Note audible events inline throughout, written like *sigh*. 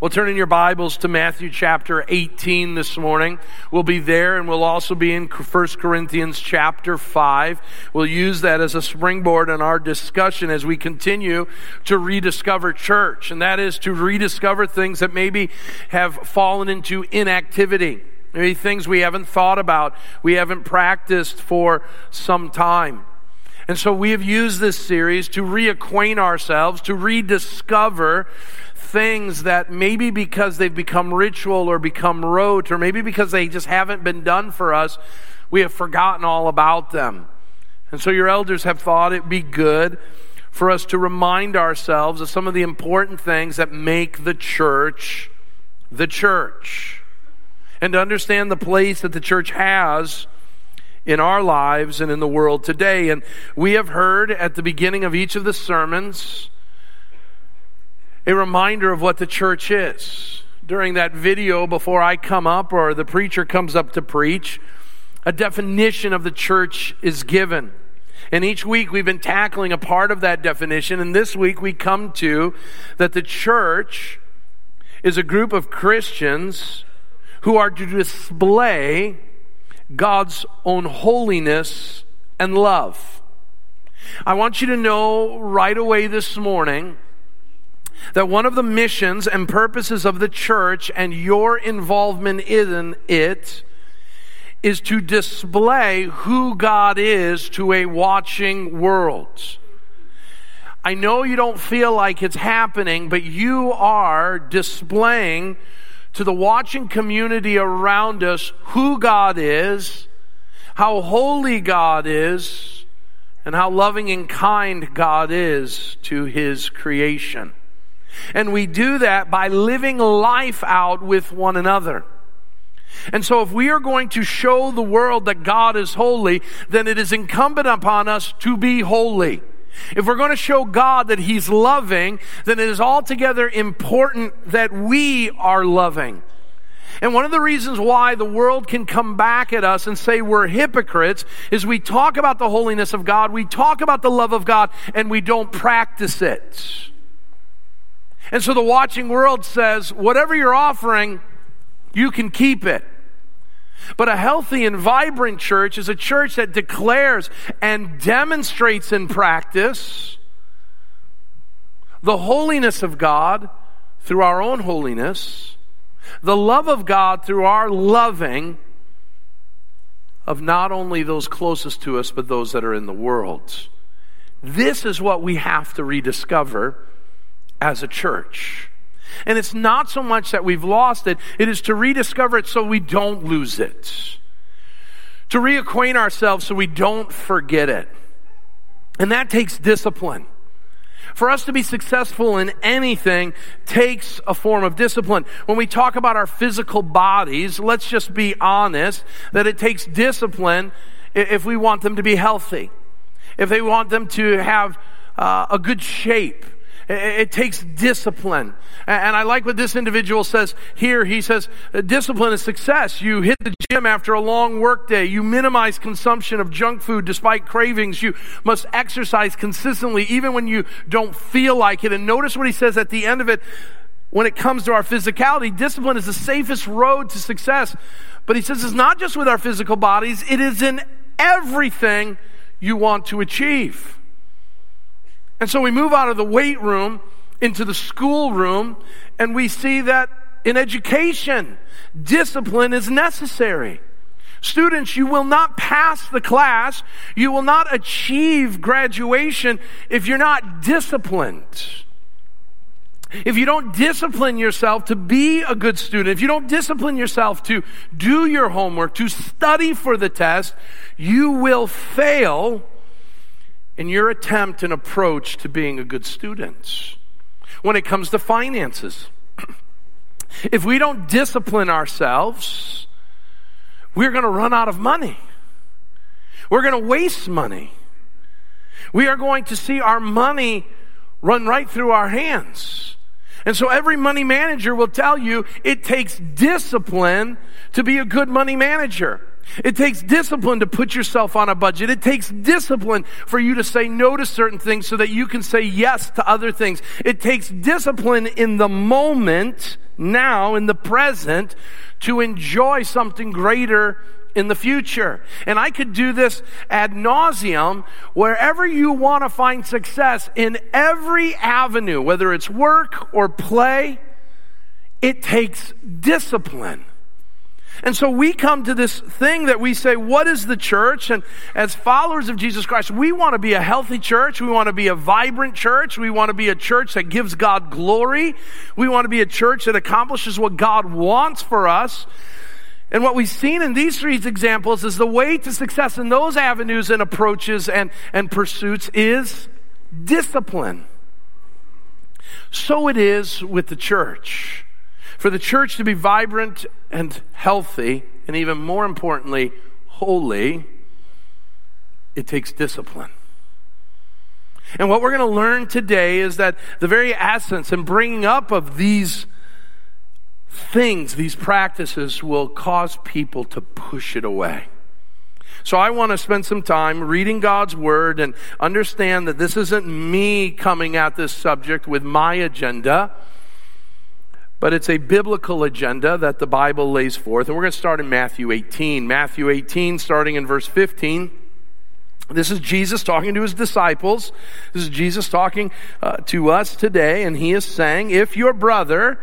Well, turn in your Bibles to Matthew chapter 18 this morning. We'll be there and we'll also be in 1 Corinthians chapter 5. We'll use that as a springboard in our discussion as we continue to rediscover church. And that is to rediscover things that maybe have fallen into inactivity. Maybe things we haven't thought about, we haven't practiced for some time. And so we have used this series to reacquaint ourselves, to rediscover things that maybe because they've become ritual or become rote, or maybe because they just haven't been done for us, we have forgotten all about them. And so your elders have thought it'd be good for us to remind ourselves of some of the important things that make the church the church. And to understand the place that the church has in our lives and in the world today. And we have heard at the beginning of each of the sermons a reminder of what the church is. During that video, before I come up or the preacher comes up to preach, a definition of the church is given. And each week we've been tackling a part of that definition. And this week we come to that the church is a group of Christians who are to display God's own holiness and love. I want you to know right away this morning that one of the missions and purposes of the church and your involvement in it is to display who God is to a watching world. I know you don't feel like it's happening, but you are displaying to the watching community around us who God is, how holy God is, and how loving and kind God is to His creation. And we do that by living life out with one another. And so if we are going to show the world that God is holy, then it is incumbent upon us to be holy. If we're going to show God that He's loving, then it is altogether important that we are loving. And one of the reasons why the world can come back at us and say we're hypocrites is we talk about the holiness of God, we talk about the love of God, and we don't practice it. And so the watching world says, whatever you're offering, you can keep it. But a healthy and vibrant church is a church that declares and demonstrates in practice the holiness of God through our own holiness, the love of God through our loving of not only those closest to us, but those that are in the world. This is what we have to rediscover as a church. And it's not so much that we've lost it, it is to rediscover it so we don't lose it. To reacquaint ourselves so we don't forget it. And that takes discipline. For us to be successful in anything takes a form of discipline. When we talk about our physical bodies, let's just be honest that it takes discipline if we want them to be healthy, if they want them to have uh, a good shape, it takes discipline. And I like what this individual says here. He says, discipline is success. You hit the gym after a long workday. You minimize consumption of junk food despite cravings. You must exercise consistently even when you don't feel like it. And notice what he says at the end of it. When it comes to our physicality, discipline is the safest road to success. But he says it's not just with our physical bodies, it is in everything you want to achieve. And so we move out of the weight room into the school room, and we see that in education, discipline is necessary. Students, you will not pass the class, you will not achieve graduation if you're not disciplined. If you don't discipline yourself to be a good student, if you don't discipline yourself to do your homework, to study for the test, you will fail in your attempt and approach to being a good student. When it comes to finances, *clears throat* if we don't discipline ourselves, we're going to run out of money. We're going to waste money. We are going to see our money run right through our hands. And so every money manager will tell you it takes discipline to be a good money manager. It takes discipline to put yourself on a budget. It takes discipline for you to say no to certain things so that you can say yes to other things. It takes discipline in the moment now in the present to enjoy something greater in the future. And I could do this ad nauseum wherever you want to find success in every avenue, whether it's work or play, it takes discipline. And so we come to this thing that we say, what is the church? And as followers of Jesus Christ, we want to be a healthy church. We want to be a vibrant church. We want to be a church that gives God glory. We want to be a church that accomplishes what God wants for us. And what we've seen in these three examples is the way to success in those avenues and approaches and, and pursuits is discipline. So it is with the church. For the church to be vibrant and healthy, and even more importantly, holy, it takes discipline. And what we're going to learn today is that the very essence and bringing up of these things, these practices will cause people to push it away. So I want to spend some time reading God's word and understand that this isn't me coming at this subject with my agenda, but it's a biblical agenda that the Bible lays forth. And we're going to start in Matthew 18. Matthew 18, starting in verse 15. This is Jesus talking to his disciples. This is Jesus talking uh, to us today, and he is saying, If your brother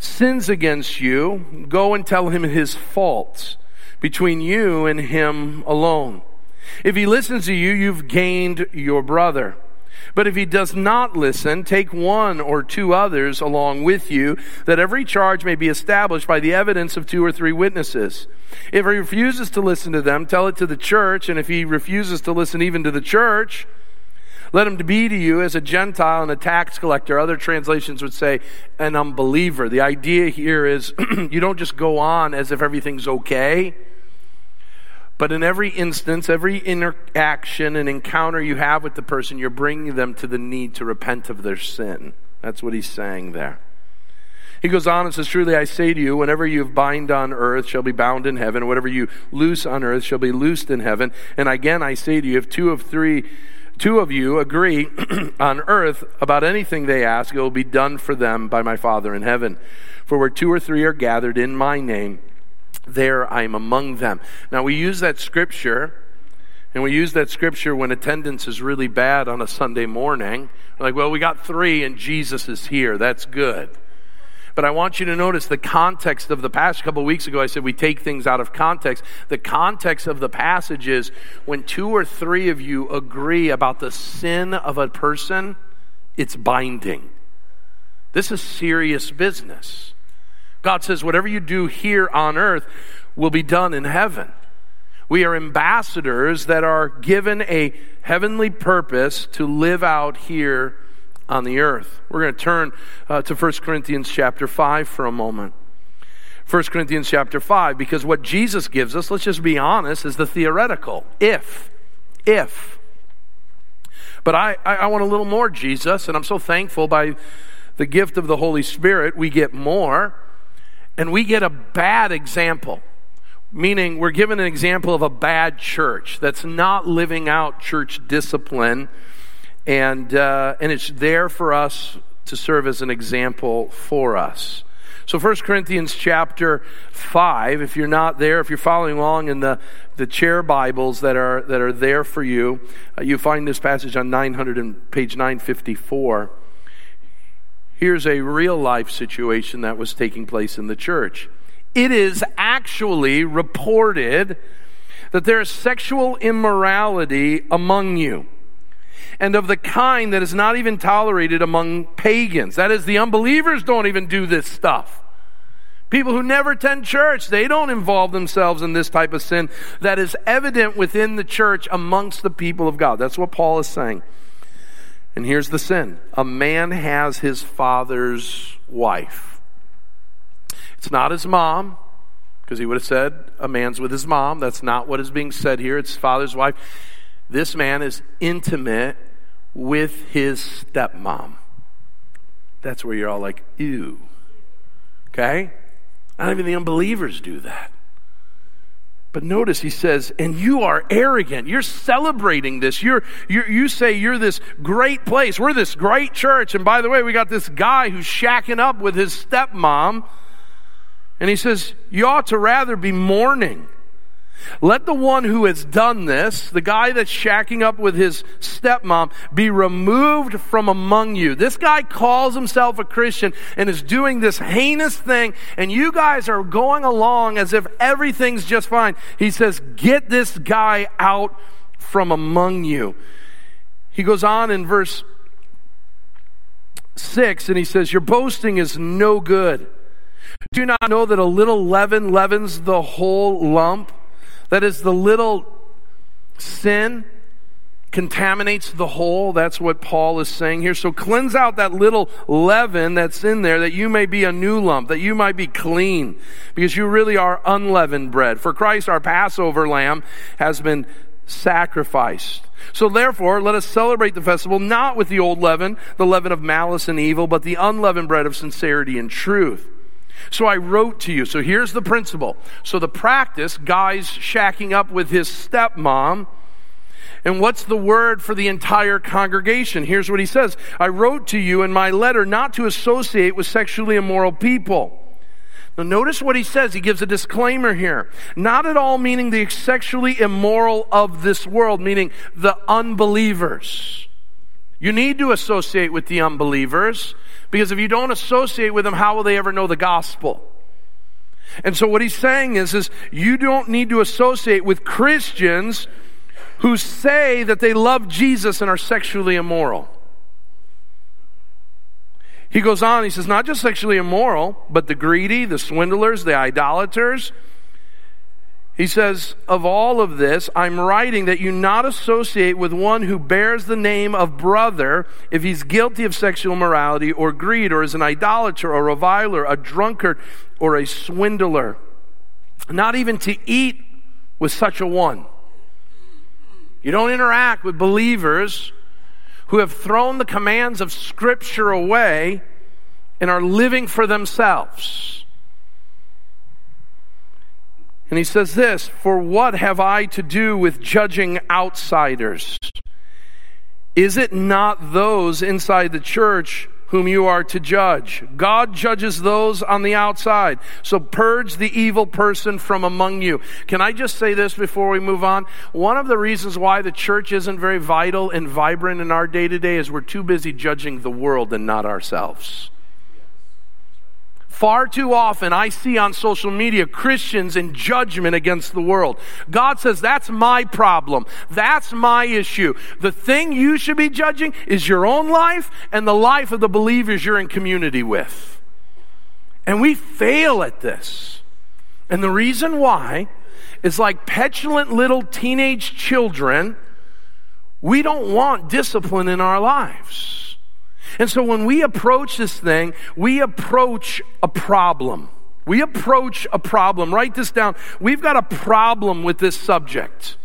sins against you, go and tell him his faults between you and him alone. If he listens to you, you've gained your brother. But if he does not listen, take one or two others along with you, that every charge may be established by the evidence of two or three witnesses. If he refuses to listen to them, tell it to the church, and if he refuses to listen even to the church, let him be to you as a Gentile and a tax collector. Other translations would say an unbeliever. The idea here is *clears throat* you don't just go on as if everything's okay. But in every instance, every interaction and encounter you have with the person, you're bringing them to the need to repent of their sin. That's what he's saying there. He goes on and says, Truly I say to you, whenever you bind on earth shall be bound in heaven, whatever you loose on earth shall be loosed in heaven. And again I say to you, if two of three two of you agree *clears throat* on earth about anything they ask, it will be done for them by my Father in heaven. For where two or three are gathered in my name, there I am among them. Now we use that scripture, and we use that scripture when attendance is really bad on a Sunday morning. We're like, well, we got three and Jesus is here. That's good. But I want you to notice the context of the passage. A couple weeks ago, I said we take things out of context. The context of the passage is when two or three of you agree about the sin of a person, it's binding. This is serious business. God says, whatever you do here on earth will be done in heaven. We are ambassadors that are given a heavenly purpose to live out here on the earth. We're going to turn uh, to 1 Corinthians chapter 5 for a moment. 1 Corinthians chapter 5, because what Jesus gives us, let's just be honest, is the theoretical. If, if. But I, I, I want a little more, Jesus, and I'm so thankful by the gift of the Holy Spirit, we get more, and we get a bad example meaning we're given an example of a bad church that's not living out church discipline and, uh, and it's there for us to serve as an example for us. So 1 Corinthians chapter 5, if you're not there, if you're following along in the, the chair Bibles that are, that are there for you, uh, you find this passage on 900 and page 954. Here's a real life situation that was taking place in the church. It is actually reported that there is sexual immorality among you and of the kind that is not even tolerated among pagans. That is, the unbelievers don't even do this stuff. People who never attend church, they don't involve themselves in this type of sin that is evident within the church amongst the people of God. That's what Paul is saying. And here's the sin a man has his father's wife. It's not his mom, because he would have said a man's with his mom. That's not what is being said here. It's father's wife. This man is intimate with his stepmom. That's where you're all like, ew. Okay? Not even the unbelievers do that. But notice he says, and you are arrogant. You're celebrating this. You're, you you say you're this great place. We're this great church. And by the way, we got this guy who's shacking up with his stepmom. And he says, you ought to rather be mourning let the one who has done this, the guy that's shacking up with his stepmom, be removed from among you. This guy calls himself a Christian and is doing this heinous thing, and you guys are going along as if everything's just fine. He says, Get this guy out from among you. He goes on in verse 6 and he says, Your boasting is no good. Do you not know that a little leaven leavens the whole lump? That is, the little sin contaminates the whole. That's what Paul is saying here. So cleanse out that little leaven that's in there that you may be a new lump, that you might be clean, because you really are unleavened bread. For Christ, our Passover lamb, has been sacrificed. So therefore, let us celebrate the festival not with the old leaven, the leaven of malice and evil, but the unleavened bread of sincerity and truth. So I wrote to you. So here's the principle. So the practice, guys shacking up with his stepmom. And what's the word for the entire congregation? Here's what he says I wrote to you in my letter not to associate with sexually immoral people. Now, notice what he says. He gives a disclaimer here. Not at all meaning the sexually immoral of this world, meaning the unbelievers. You need to associate with the unbelievers because if you don't associate with them, how will they ever know the gospel? And so what he's saying is, is you don't need to associate with Christians who say that they love Jesus and are sexually immoral. He goes on, he says, not just sexually immoral, but the greedy, the swindlers, the idolaters, he says, Of all of this, I'm writing that you not associate with one who bears the name of brother if he's guilty of sexual immorality or greed or is an idolater or reviler, a drunkard or a swindler. Not even to eat with such a one. You don't interact with believers who have thrown the commands of Scripture away and are living for themselves. And he says this For what have I to do with judging outsiders? Is it not those inside the church whom you are to judge? God judges those on the outside. So purge the evil person from among you. Can I just say this before we move on? One of the reasons why the church isn't very vital and vibrant in our day to day is we're too busy judging the world and not ourselves. Far too often, I see on social media Christians in judgment against the world. God says, That's my problem. That's my issue. The thing you should be judging is your own life and the life of the believers you're in community with. And we fail at this. And the reason why is like petulant little teenage children, we don't want discipline in our lives. And so when we approach this thing, we approach a problem. We approach a problem. Write this down. We've got a problem with this subject.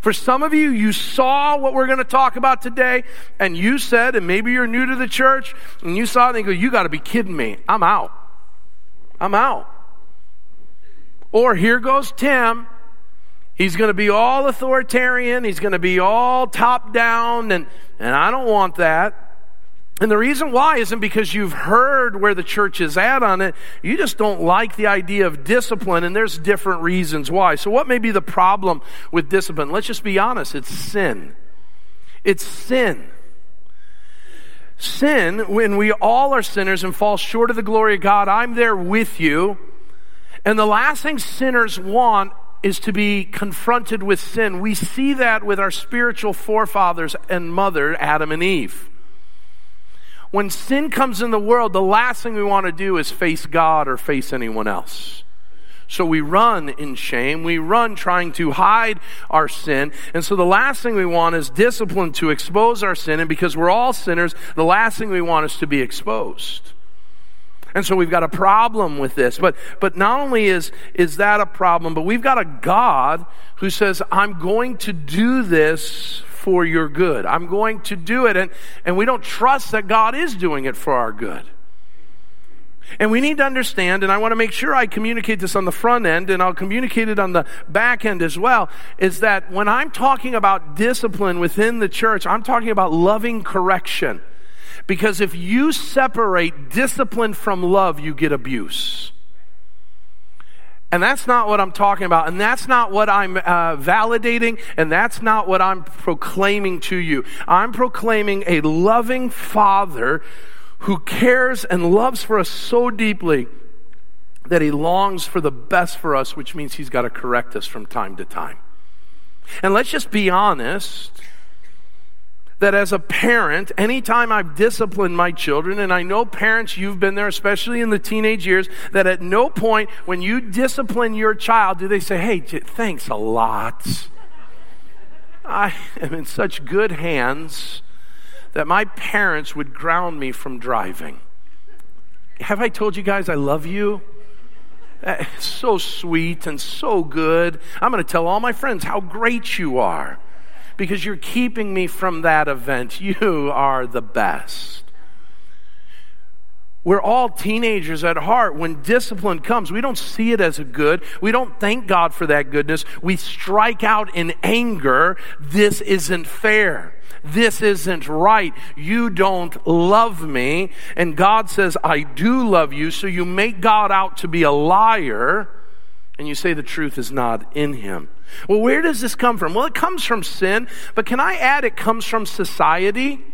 For some of you, you saw what we're going to talk about today, and you said, and maybe you're new to the church, and you saw it and you go, You got to be kidding me. I'm out. I'm out. Or here goes Tim. He's going to be all authoritarian. He's going to be all top down, and, and I don't want that. And the reason why isn't because you've heard where the church is at on it. You just don't like the idea of discipline, and there's different reasons why. So, what may be the problem with discipline? Let's just be honest it's sin. It's sin. Sin, when we all are sinners and fall short of the glory of God, I'm there with you. And the last thing sinners want is to be confronted with sin. We see that with our spiritual forefathers and mother, Adam and Eve when sin comes in the world, the last thing we want to do is face God or face anyone else. So we run in shame. We run trying to hide our sin. And so the last thing we want is discipline to expose our sin. And because we're all sinners, the last thing we want is to be exposed. And so we've got a problem with this. But, but not only is, is that a problem, but we've got a God who says, I'm going to do this for your good. I'm going to do it. And, and we don't trust that God is doing it for our good. And we need to understand, and I want to make sure I communicate this on the front end, and I'll communicate it on the back end as well, is that when I'm talking about discipline within the church, I'm talking about loving correction. Because if you separate discipline from love, you get abuse. And that's not what I'm talking about. And that's not what I'm uh, validating. And that's not what I'm proclaiming to you. I'm proclaiming a loving father who cares and loves for us so deeply that he longs for the best for us, which means he's got to correct us from time to time. And let's just be honest that as a parent, anytime I've disciplined my children, and I know parents, you've been there, especially in the teenage years, that at no point when you discipline your child do they say, hey, thanks a lot. I am in such good hands that my parents would ground me from driving. Have I told you guys I love you? Eh, so sweet and so good. I'm going to tell all my friends how great you are because you're keeping me from that event. *laughs* You are the best. We're all teenagers at heart. When discipline comes, we don't see it as a good. We don't thank God for that goodness. We strike out in anger. This isn't fair. This isn't right. You don't love me. And God says, I do love you. So you make God out to be a liar and you say the truth is not in him. Well, where does this come from? Well, it comes from sin, but can I add it comes from society?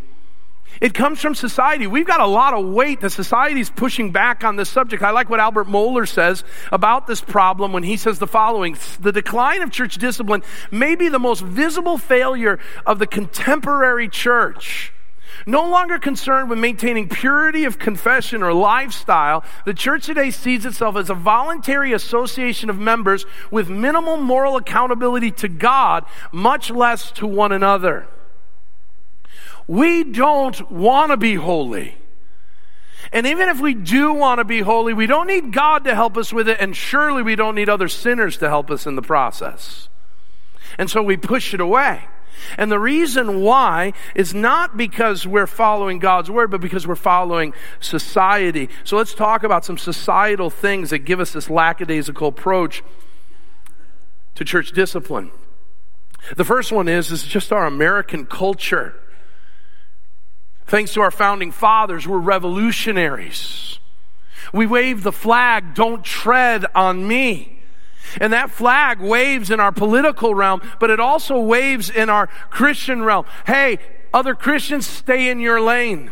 It comes from society. We've got a lot of weight that society's pushing back on this subject. I like what Albert Mohler says about this problem when he says the following The decline of church discipline may be the most visible failure of the contemporary church. No longer concerned with maintaining purity of confession or lifestyle, the church today sees itself as a voluntary association of members with minimal moral accountability to God, much less to one another. We don't want to be holy. And even if we do want to be holy, we don't need God to help us with it, and surely we don't need other sinners to help us in the process. And so we push it away. And the reason why is not because we're following God's word, but because we're following society. So let's talk about some societal things that give us this lackadaisical approach to church discipline. The first one is, is just our American culture. Thanks to our founding fathers, we're revolutionaries. We wave the flag, don't tread on me. And that flag waves in our political realm, but it also waves in our Christian realm. Hey, other Christians, stay in your lane.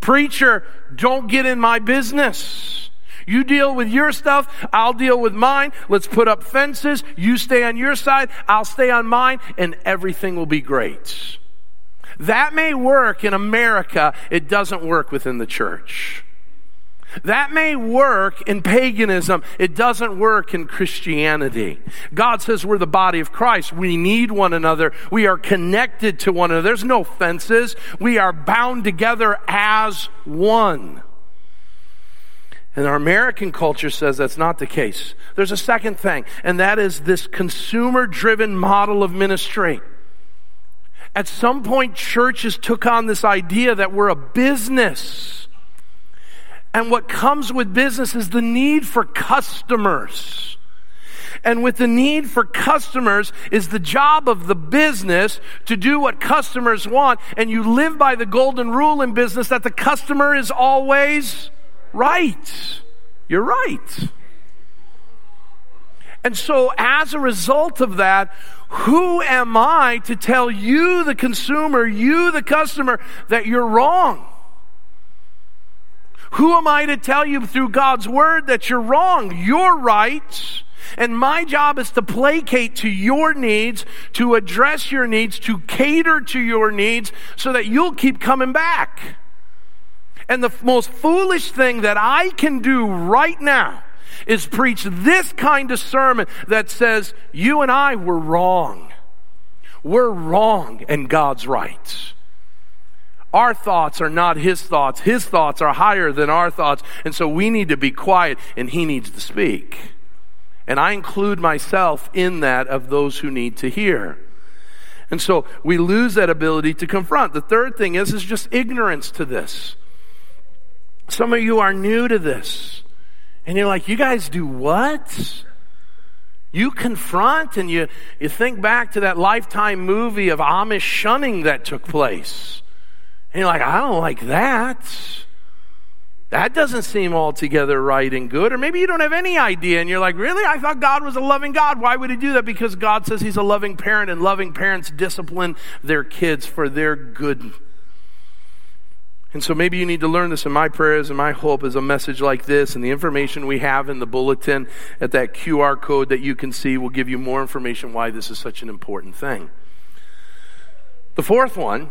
Preacher, don't get in my business. You deal with your stuff, I'll deal with mine. Let's put up fences. You stay on your side, I'll stay on mine, and everything will be great. That may work in America, it doesn't work within the church. That may work in paganism. It doesn't work in Christianity. God says we're the body of Christ. We need one another. We are connected to one another. There's no fences. We are bound together as one. And our American culture says that's not the case. There's a second thing, and that is this consumer driven model of ministry. At some point, churches took on this idea that we're a business and what comes with business is the need for customers. And with the need for customers is the job of the business to do what customers want. And you live by the golden rule in business that the customer is always right. You're right. And so, as a result of that, who am I to tell you, the consumer, you, the customer, that you're wrong? Who am I to tell you through God's word that you're wrong? You're right. And my job is to placate to your needs, to address your needs, to cater to your needs so that you'll keep coming back. And the most foolish thing that I can do right now is preach this kind of sermon that says, You and I were wrong. We're wrong and God's right. Our thoughts are not his thoughts. His thoughts are higher than our thoughts. And so we need to be quiet and he needs to speak. And I include myself in that of those who need to hear. And so we lose that ability to confront. The third thing is, is just ignorance to this. Some of you are new to this. And you're like, you guys do what? You confront and you, you think back to that lifetime movie of Amish shunning that took place. And you're like, I don't like that. That doesn't seem altogether right and good. Or maybe you don't have any idea and you're like, really? I thought God was a loving God. Why would he do that? Because God says he's a loving parent and loving parents discipline their kids for their good. And so maybe you need to learn this. And my prayers and my hope is a message like this and the information we have in the bulletin at that QR code that you can see will give you more information why this is such an important thing. The fourth one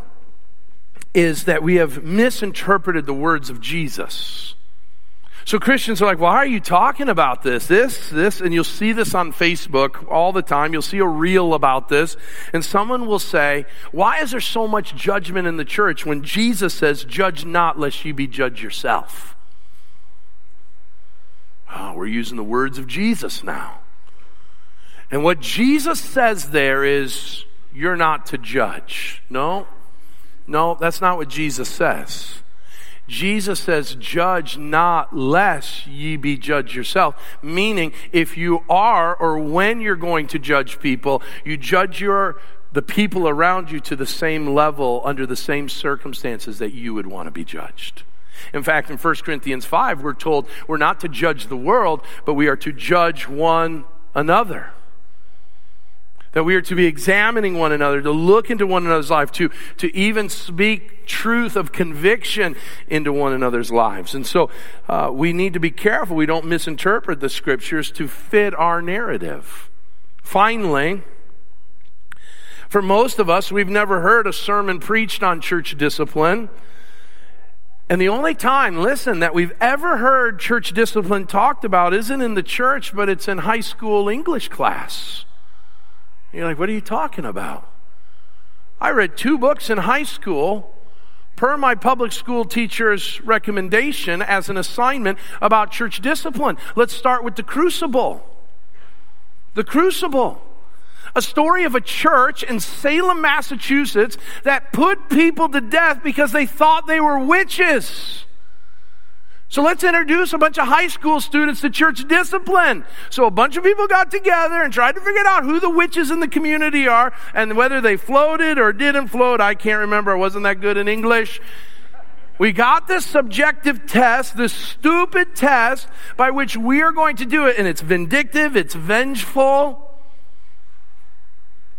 is that we have misinterpreted the words of Jesus. So Christians are like, why are you talking about this? This, this, and you'll see this on Facebook all the time. You'll see a reel about this. And someone will say, why is there so much judgment in the church when Jesus says, judge not lest you be judged yourself? Oh, we're using the words of Jesus now. And what Jesus says there is, you're not to judge. No, no, that's not what Jesus says. Jesus says, Judge not, lest ye be judged yourself. Meaning, if you are or when you're going to judge people, you judge your the people around you to the same level under the same circumstances that you would want to be judged. In fact, in 1 Corinthians 5, we're told we're not to judge the world, but we are to judge one another that we are to be examining one another, to look into one another's life, to, to even speak truth of conviction into one another's lives. And so uh, we need to be careful we don't misinterpret the scriptures to fit our narrative. Finally, for most of us, we've never heard a sermon preached on church discipline. And the only time, listen, that we've ever heard church discipline talked about isn't in the church, but it's in high school English class. You're like, what are you talking about? I read two books in high school per my public school teacher's recommendation as an assignment about church discipline. Let's start with the crucible. The crucible. A story of a church in Salem, Massachusetts that put people to death because they thought they were witches. So let's introduce a bunch of high school students to church discipline. So a bunch of people got together and tried to figure out who the witches in the community are and whether they floated or didn't float. I can't remember. I wasn't that good in English. We got this subjective test, this stupid test by which we are going to do it, and it's vindictive, it's vengeful.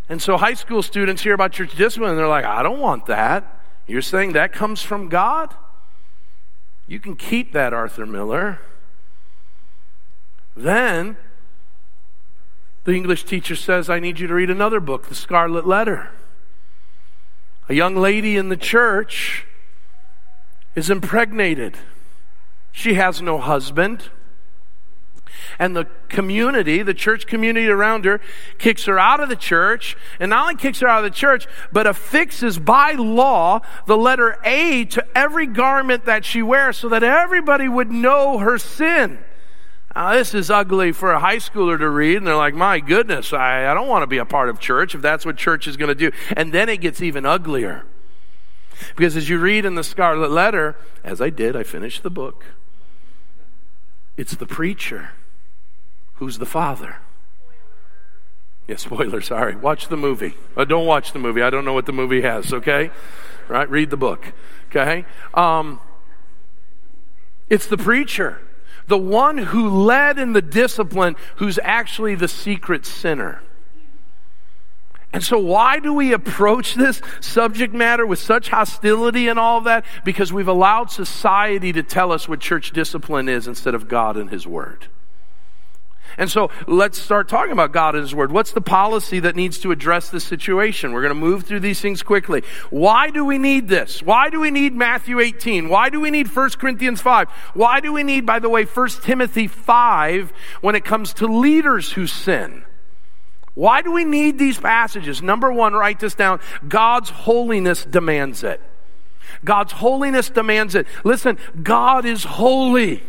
And so high school students hear about church discipline and they're like, I don't want that. You're saying that comes from God? You can keep that, Arthur Miller. Then the English teacher says, I need you to read another book, The Scarlet Letter. A young lady in the church is impregnated. She has no husband. And the community, the church community around her, kicks her out of the church. And not only kicks her out of the church, but affixes by law the letter A to every garment that she wears so that everybody would know her sin. Now, this is ugly for a high schooler to read, and they're like, my goodness, I, I don't want to be a part of church if that's what church is going to do. And then it gets even uglier. Because as you read in the Scarlet Letter, as I did, I finished the book, it's the preacher Who's the father? Yeah, spoiler, sorry. Watch the movie. Uh, don't watch the movie. I don't know what the movie has, okay? Right? Read the book, okay? Um, it's the preacher, the one who led in the discipline, who's actually the secret sinner. And so, why do we approach this subject matter with such hostility and all that? Because we've allowed society to tell us what church discipline is instead of God and His Word. And so let's start talking about God and His Word. What's the policy that needs to address this situation? We're going to move through these things quickly. Why do we need this? Why do we need Matthew 18? Why do we need 1 Corinthians 5? Why do we need, by the way, 1 Timothy 5 when it comes to leaders who sin? Why do we need these passages? Number one, write this down. God's holiness demands it. God's holiness demands it. Listen, God is holy.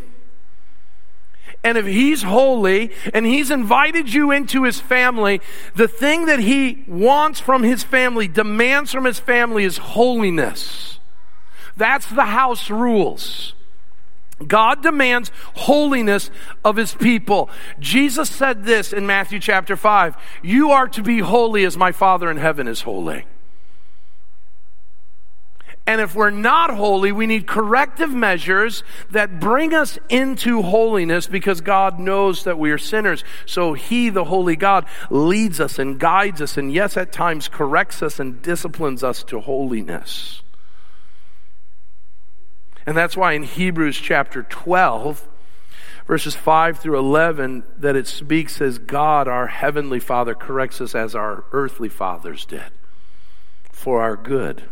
And if He's holy and He's invited you into His family, the thing that He wants from His family, demands from His family is holiness. That's the house rules. God demands holiness of his people. Jesus said this in Matthew chapter 5 You are to be holy as my Father in heaven is holy. And if we're not holy, we need corrective measures that bring us into holiness because God knows that we are sinners. So He, the Holy God, leads us and guides us and yes, at times corrects us and disciplines us to holiness. And that's why in Hebrews chapter 12, verses 5 through 11, that it speaks as God, our heavenly Father, corrects us as our earthly fathers did for our good.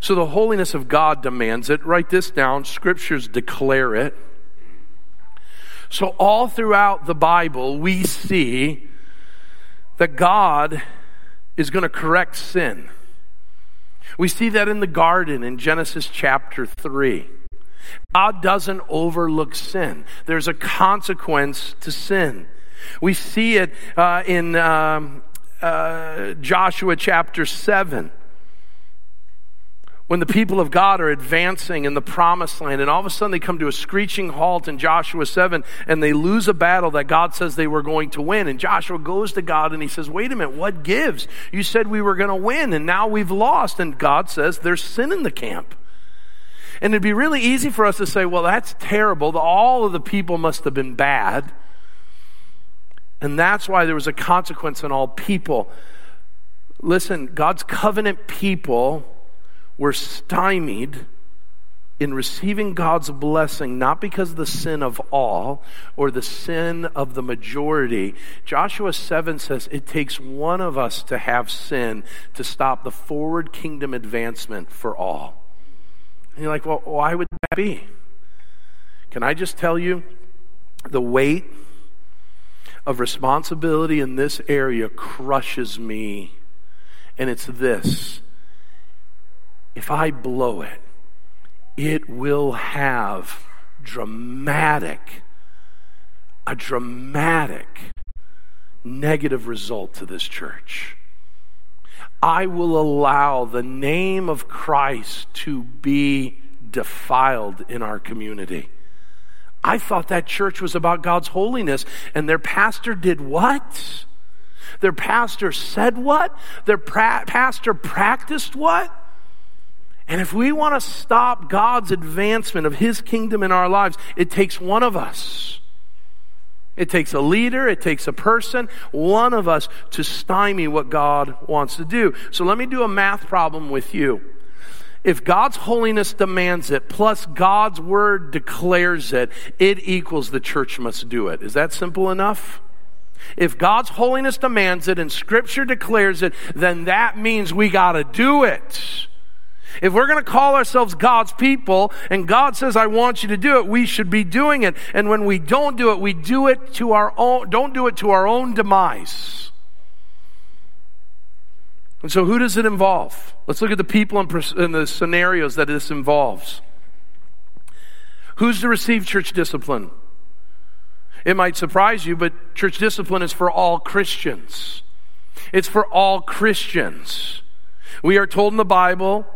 So the holiness of God demands it. Write this down. Scriptures declare it. So all throughout the Bible, we see that God is going to correct sin. We see that in the garden in Genesis chapter 3. God doesn't overlook sin. There's a consequence to sin. We see it uh, in um, uh, Joshua chapter 7 when the people of God are advancing in the promised land, and all of a sudden they come to a screeching halt in Joshua 7, and they lose a battle that God says they were going to win. And Joshua goes to God and he says, Wait a minute, what gives? You said we were going to win, and now we've lost. And God says, There's sin in the camp. And it'd be really easy for us to say, Well, that's terrible. All of the people must have been bad. And that's why there was a consequence on all people. Listen, God's covenant people were stymied in receiving God's blessing, not because of the sin of all or the sin of the majority. Joshua 7 says it takes one of us to have sin to stop the forward kingdom advancement for all. And you're like, well, why would that be? Can I just tell you the weight of responsibility in this area crushes me? And it's this if I blow it, it will have dramatic, a dramatic negative result to this church. I will allow the name of Christ to be defiled in our community. I thought that church was about God's holiness, and their pastor did what? Their pastor said what? Their pra- pastor practiced what? And if we want to stop God's advancement of His kingdom in our lives, it takes one of us. It takes a leader, it takes a person, one of us to stymie what God wants to do. So let me do a math problem with you. If God's holiness demands it, plus God's word declares it, it equals the church must do it. Is that simple enough? If God's holiness demands it and scripture declares it, then that means we gotta do it. If we're going to call ourselves God's people and God says, I want you to do it, we should be doing it. And when we don't do it, we do it to our own, don't do it to our own demise. And so who does it involve? Let's look at the people and the scenarios that this involves. Who's to receive church discipline? It might surprise you, but church discipline is for all Christians. It's for all Christians. We are told in the Bible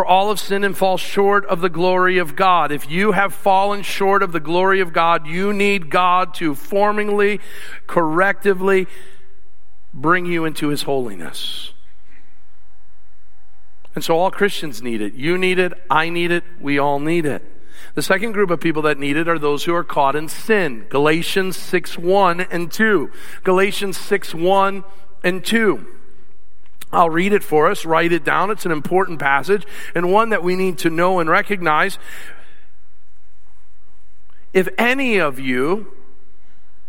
for all have sinned and fall short of the glory of God. If you have fallen short of the glory of God, you need God to formingly, correctively bring you into his holiness. And so all Christians need it. You need it. I need it. We all need it. The second group of people that need it are those who are caught in sin. Galatians 6 1 and 2. Galatians 6 1 and 2. I'll read it for us, write it down. It's an important passage and one that we need to know and recognize. If any of you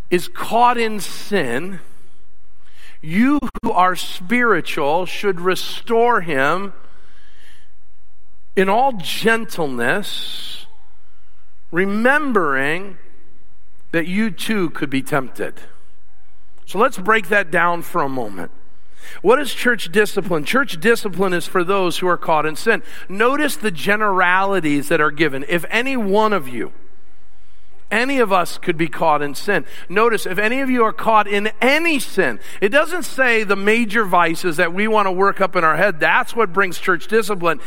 is caught in sin, you who are spiritual should restore him in all gentleness, remembering that you too could be tempted. So let's break that down for a moment. What is church discipline? Church discipline is for those who are caught in sin. Notice the generalities that are given. If any one of you, any of us could be caught in sin. Notice, if any of you are caught in any sin, it doesn't say the major vices that we want to work up in our head. That's what brings church discipline.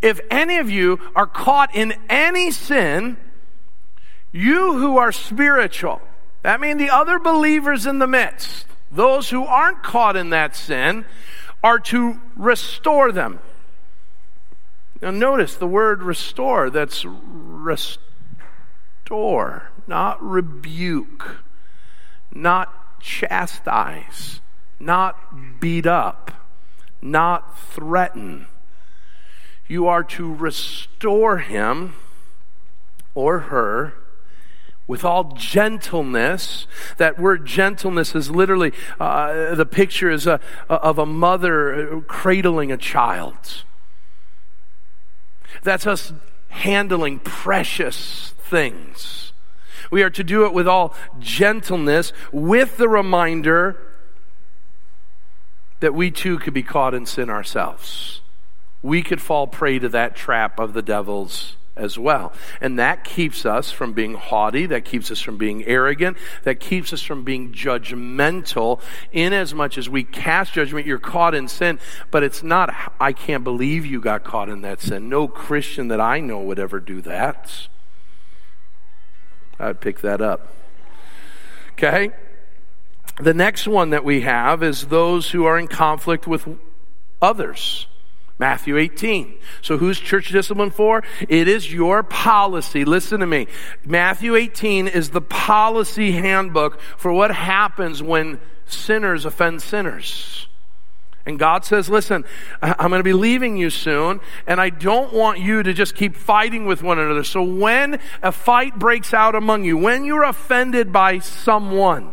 If any of you are caught in any sin, You who are spiritual, that means the other believers in the midst, those who aren't caught in that sin, are to restore them. Now, notice the word restore, that's restore, not rebuke, not chastise, not beat up, not threaten. You are to restore him or her with all gentleness. That word gentleness is literally, uh, the picture is a, of a mother cradling a child. That's us handling precious things. We are to do it with all gentleness, with the reminder that we too could be caught in sin ourselves. We could fall prey to that trap of the devil's as well. And that keeps us from being haughty, that keeps us from being arrogant, that keeps us from being judgmental, in as much as we cast judgment, you're caught in sin, but it's not, I can't believe you got caught in that sin. No Christian that I know would ever do that. I'd pick that up. Okay? The next one that we have is those who are in conflict with others. Matthew 18. So who's church discipline for? It is your policy. Listen to me. Matthew 18 is the policy handbook for what happens when sinners offend sinners. And God says, listen, I'm going to be leaving you soon, and I don't want you to just keep fighting with one another. So when a fight breaks out among you, when you're offended by someone,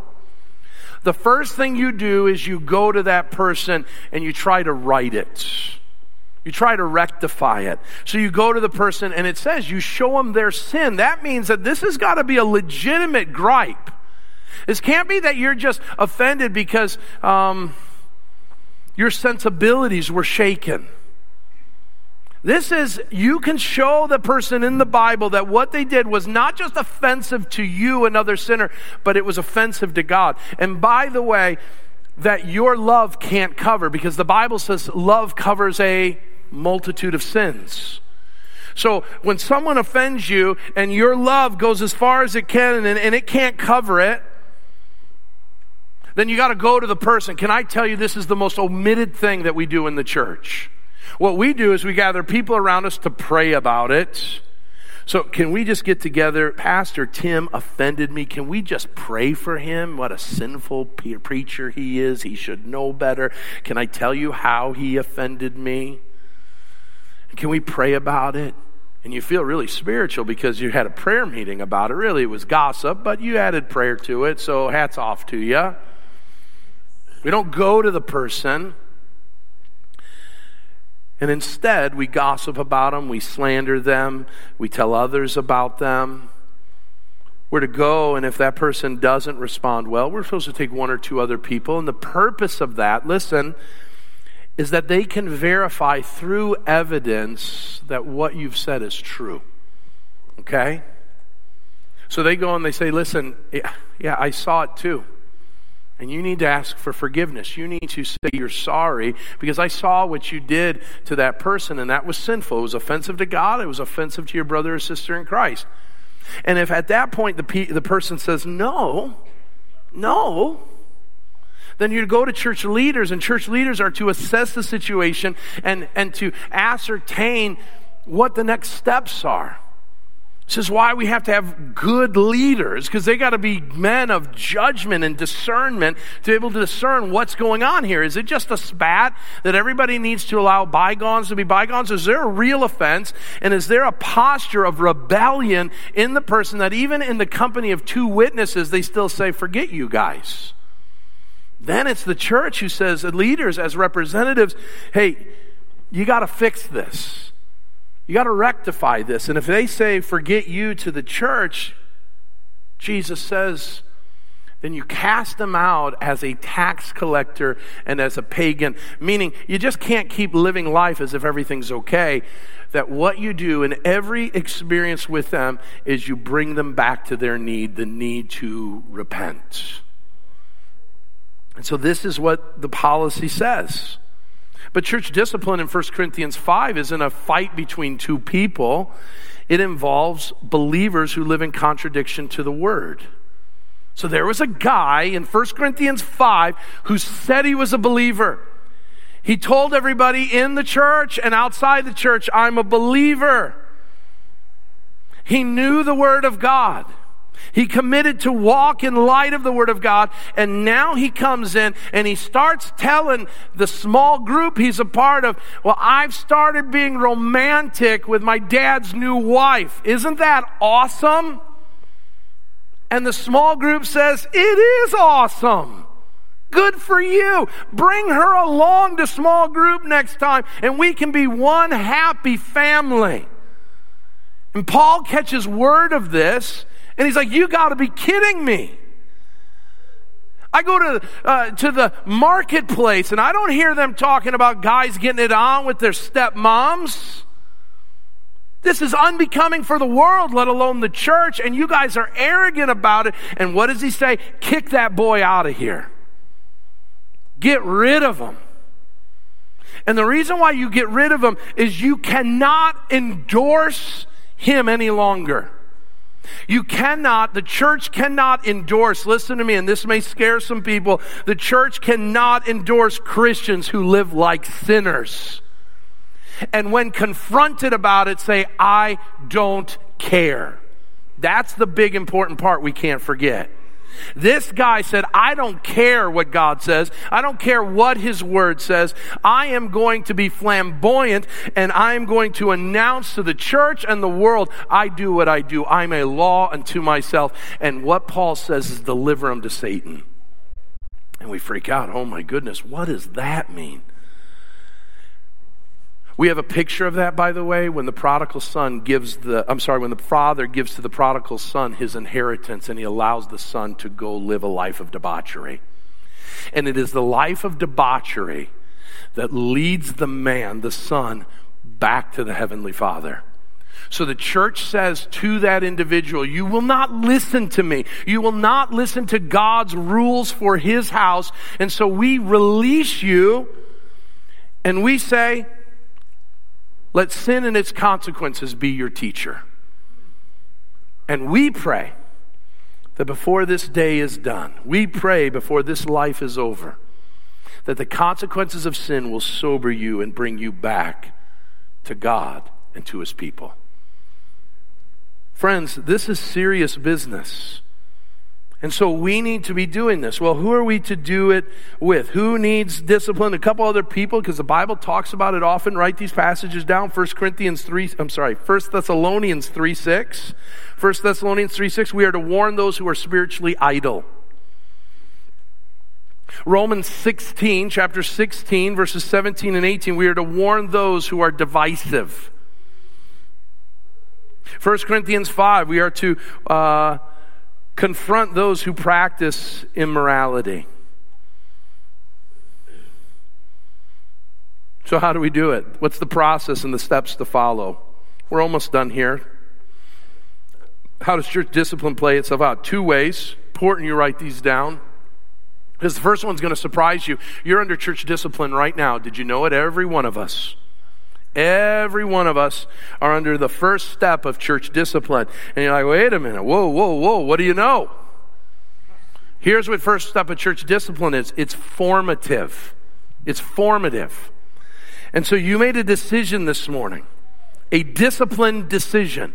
the first thing you do is you go to that person and you try to right it. You try to rectify it. So you go to the person and it says you show them their sin. That means that this has got to be a legitimate gripe. This can't be that you're just offended because um, your sensibilities were shaken. This is, you can show the person in the Bible that what they did was not just offensive to you, another sinner, but it was offensive to God. And by the way, that your love can't cover because the Bible says love covers a multitude of sins. So when someone offends you and your love goes as far as it can and, and it can't cover it, then you got to go to the person. Can I tell you this is the most omitted thing that we do in the church? What we do is we gather people around us to pray about it. So, can we just get together? Pastor Tim offended me. Can we just pray for him? What a sinful preacher he is. He should know better. Can I tell you how he offended me? Can we pray about it? And you feel really spiritual because you had a prayer meeting about it. Really, it was gossip, but you added prayer to it, so hats off to you. We don't go to the person. And instead, we gossip about them, we slander them, we tell others about them. We're to go, and if that person doesn't respond well, we're supposed to take one or two other people. And the purpose of that, listen, is that they can verify through evidence that what you've said is true. Okay? So they go and they say, listen, yeah, yeah, I saw it too. And you need to ask for forgiveness. You need to say you're sorry because I saw what you did to that person and that was sinful. It was offensive to God. It was offensive to your brother or sister in Christ. And if at that point the, pe- the person says, no, no, then you go to church leaders, and church leaders are to assess the situation and, and to ascertain what the next steps are. This is why we have to have good leaders, because they got to be men of judgment and discernment to be able to discern what's going on here. Is it just a spat that everybody needs to allow bygones to be bygones? Is there a real offense? And is there a posture of rebellion in the person that even in the company of two witnesses, they still say, forget you guys? Then it's the church who says, leaders as representatives, hey, you got to fix this. You got to rectify this. And if they say, forget you to the church, Jesus says, then you cast them out as a tax collector and as a pagan, meaning you just can't keep living life as if everything's okay. That what you do in every experience with them is you bring them back to their need, the need to repent. And so this is what the policy says. But church discipline in 1 Corinthians 5 isn't a fight between two people. It involves believers who live in contradiction to the word. So there was a guy in 1 Corinthians 5 who said he was a believer. He told everybody in the church and outside the church, I'm a believer. He knew the Word of God. He committed to walk in light of the Word of God. And now he comes in and he starts telling the small group he's a part of, Well, I've started being romantic with my dad's new wife. Isn't that awesome? And the small group says, It is awesome. Good for you. Bring her along to small group next time and we can be one happy family. And Paul catches word of this and he's like, You got to be kidding me. I go to, uh, to the marketplace and I don't hear them talking about guys getting it on with their stepmoms. This is unbecoming for the world, let alone the church, and you guys are arrogant about it. And what does he say? Kick that boy out of here. Get rid of him. And the reason why you get rid of him is you cannot endorse him any longer. You cannot, the church cannot endorse, listen to me, and this may scare some people, the church cannot endorse Christians who live like sinners. And when confronted about it, say, I don't care. That's the big important part we can't forget. This guy said, I don't care what God says. I don't care what his word says. I am going to be flamboyant and I am going to announce to the church and the world, I do what I do. I'm a law unto myself. And what Paul says is deliver him to Satan. And we freak out. Oh my goodness, what does that mean? We have a picture of that, by the way, when the prodigal son gives the, I'm sorry, when the father gives to the prodigal son his inheritance and he allows the son to go live a life of debauchery. And it is the life of debauchery that leads the man, the son, back to the heavenly father. So the church says to that individual, you will not listen to me. You will not listen to God's rules for his house. And so we release you and we say, let sin and its consequences be your teacher. And we pray that before this day is done, we pray before this life is over, that the consequences of sin will sober you and bring you back to God and to His people. Friends, this is serious business. And so we need to be doing this. Well, who are we to do it with? Who needs discipline? A couple other people, because the Bible talks about it often. Write these passages down. 1 Corinthians 3, I'm sorry, 1 Thessalonians 3 6. 1 Thessalonians 3 6, we are to warn those who are spiritually idle. Romans 16, chapter 16, verses 17 and 18, we are to warn those who are divisive. 1 Corinthians 5, we are to uh, confront those who practice immorality. So, how do we do it? What's the process and the steps to follow? We're almost done here. How does church discipline play itself out? Two ways. Important you write these down. Because the first one's going to surprise you. You're under church discipline right now. Did you know it? Every one of us. Every one of us are under the first step of church discipline. And you're like, wait a minute, whoa, whoa, whoa, what do you know? Here's what first step of church discipline is it's formative. It's formative. And so you made a decision this morning, a disciplined decision.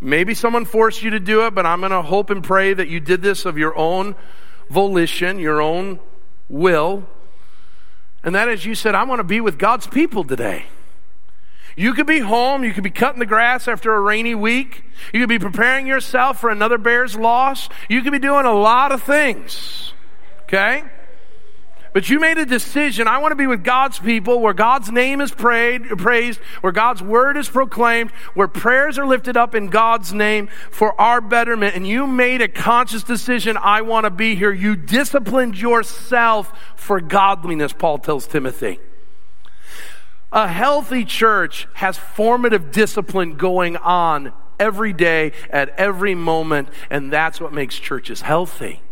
Maybe someone forced you to do it, but I'm going to hope and pray that you did this of your own volition, your own will. And that is, you said, I want to be with God's people today. You could be home. You could be cutting the grass after a rainy week. You could be preparing yourself for another bear's loss. You could be doing a lot of things. Okay? But you made a decision. I want to be with God's people where God's name is prayed, praised, where God's word is proclaimed, where prayers are lifted up in God's name for our betterment. And you made a conscious decision. I want to be here. You disciplined yourself for godliness, Paul tells Timothy. A healthy church has formative discipline going on every day at every moment, and that's what makes churches healthy.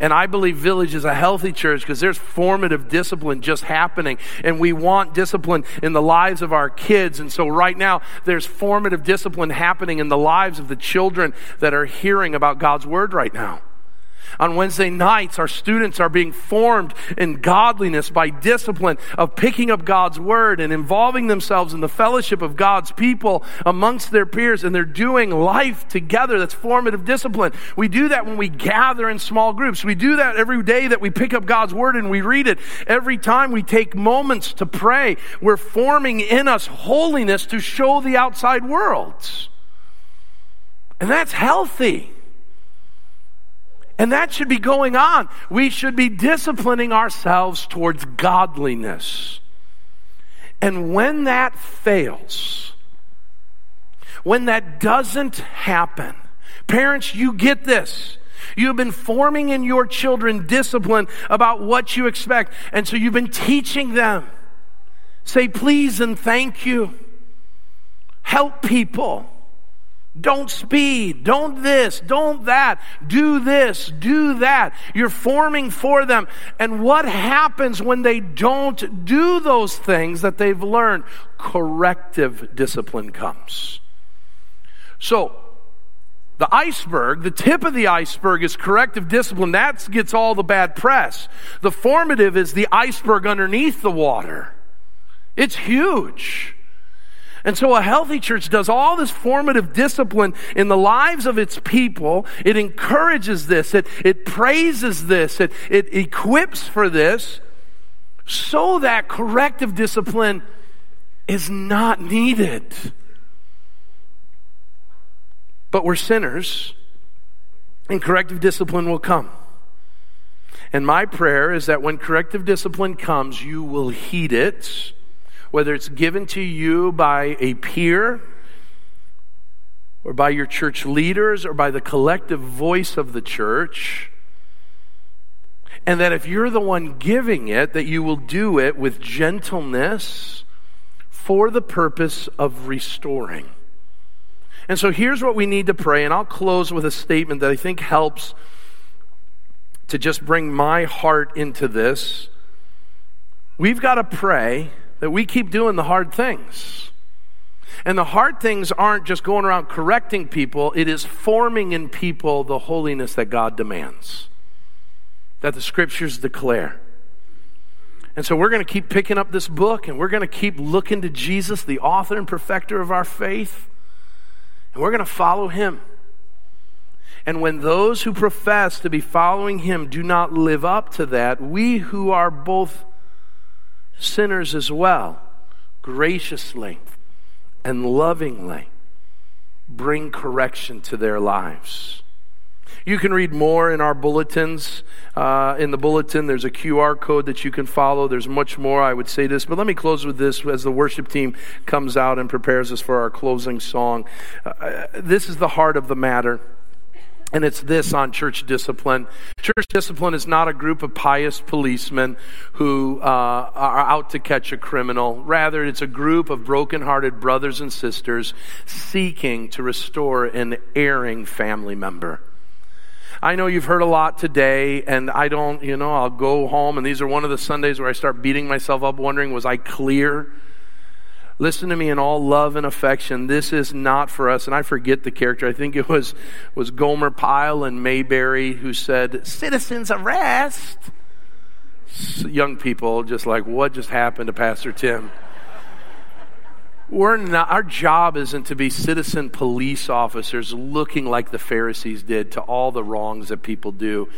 And I believe Village is a healthy church because there's formative discipline just happening. And we want discipline in the lives of our kids. And so right now, there's formative discipline happening in the lives of the children that are hearing about God's word right now. On Wednesday nights, our students are being formed in godliness by discipline of picking up God's word and involving themselves in the fellowship of God's people amongst their peers, and they're doing life together. That's formative discipline. We do that when we gather in small groups. We do that every day that we pick up God's word and we read it. Every time we take moments to pray, we're forming in us holiness to show the outside world. And that's healthy. And that should be going on. We should be disciplining ourselves towards godliness. And when that fails, when that doesn't happen, parents, you get this. You have been forming in your children discipline about what you expect. And so you've been teaching them. Say please and thank you. Help people. Don't speed. Don't this. Don't that. Do this. Do that. You're forming for them. And what happens when they don't do those things that they've learned? Corrective discipline comes. So, the iceberg, the tip of the iceberg is corrective discipline. That gets all the bad press. The formative is the iceberg underneath the water. It's huge. And so a healthy church does all this formative discipline in the lives of its people. It encourages this. It, it praises this. It, it equips for this so that corrective discipline is not needed. But we're sinners, and corrective discipline will come. And my prayer is that when corrective discipline comes, you will heed it whether it's given to you by a peer or by your church leaders or by the collective voice of the church. And that if you're the one giving it, that you will do it with gentleness for the purpose of restoring. And so here's what we need to pray, and I'll close with a statement that I think helps to just bring my heart into this. We've got to pray that we keep doing the hard things. And the hard things aren't just going around correcting people, it is forming in people the holiness that God demands, that the scriptures declare. And so we're going to keep picking up this book and we're going to keep looking to Jesus, the author and perfecter of our faith, and we're going to follow him. And when those who profess to be following him do not live up to that, we who are both sinners as well, graciously and lovingly bring correction to their lives. You can read more in our bulletins. Uh, in the bulletin, there's a QR code that you can follow. There's much more. I would say this, but let me close with this as the worship team comes out and prepares us for our closing song. Uh, this is the heart of the matter. And it's this on church discipline. Church discipline is not a group of pious policemen who uh, are out to catch a criminal. Rather, it's a group of broken-hearted brothers and sisters seeking to restore an erring family member. I know you've heard a lot today, and I don't, you know, I'll go home, and these are one of the Sundays where I start beating myself up, wondering, was I clear? Listen to me in all love and affection. This is not for us. And I forget the character. I think it was, was Gomer Pyle and Mayberry who said, Citizens arrest. Young people just like, what just happened to Pastor Tim? We're not, our job isn't to be citizen police officers looking like the Pharisees did to all the wrongs that people do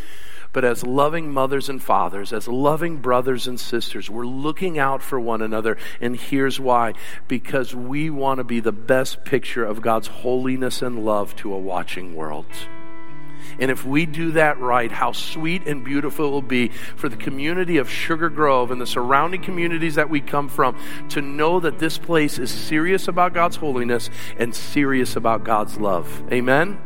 but as loving mothers and fathers, as loving brothers and sisters, we're looking out for one another. And here's why because we want to be the best picture of God's holiness and love to a watching world. And if we do that right, how sweet and beautiful it will be for the community of Sugar Grove and the surrounding communities that we come from to know that this place is serious about God's holiness and serious about God's love. Amen.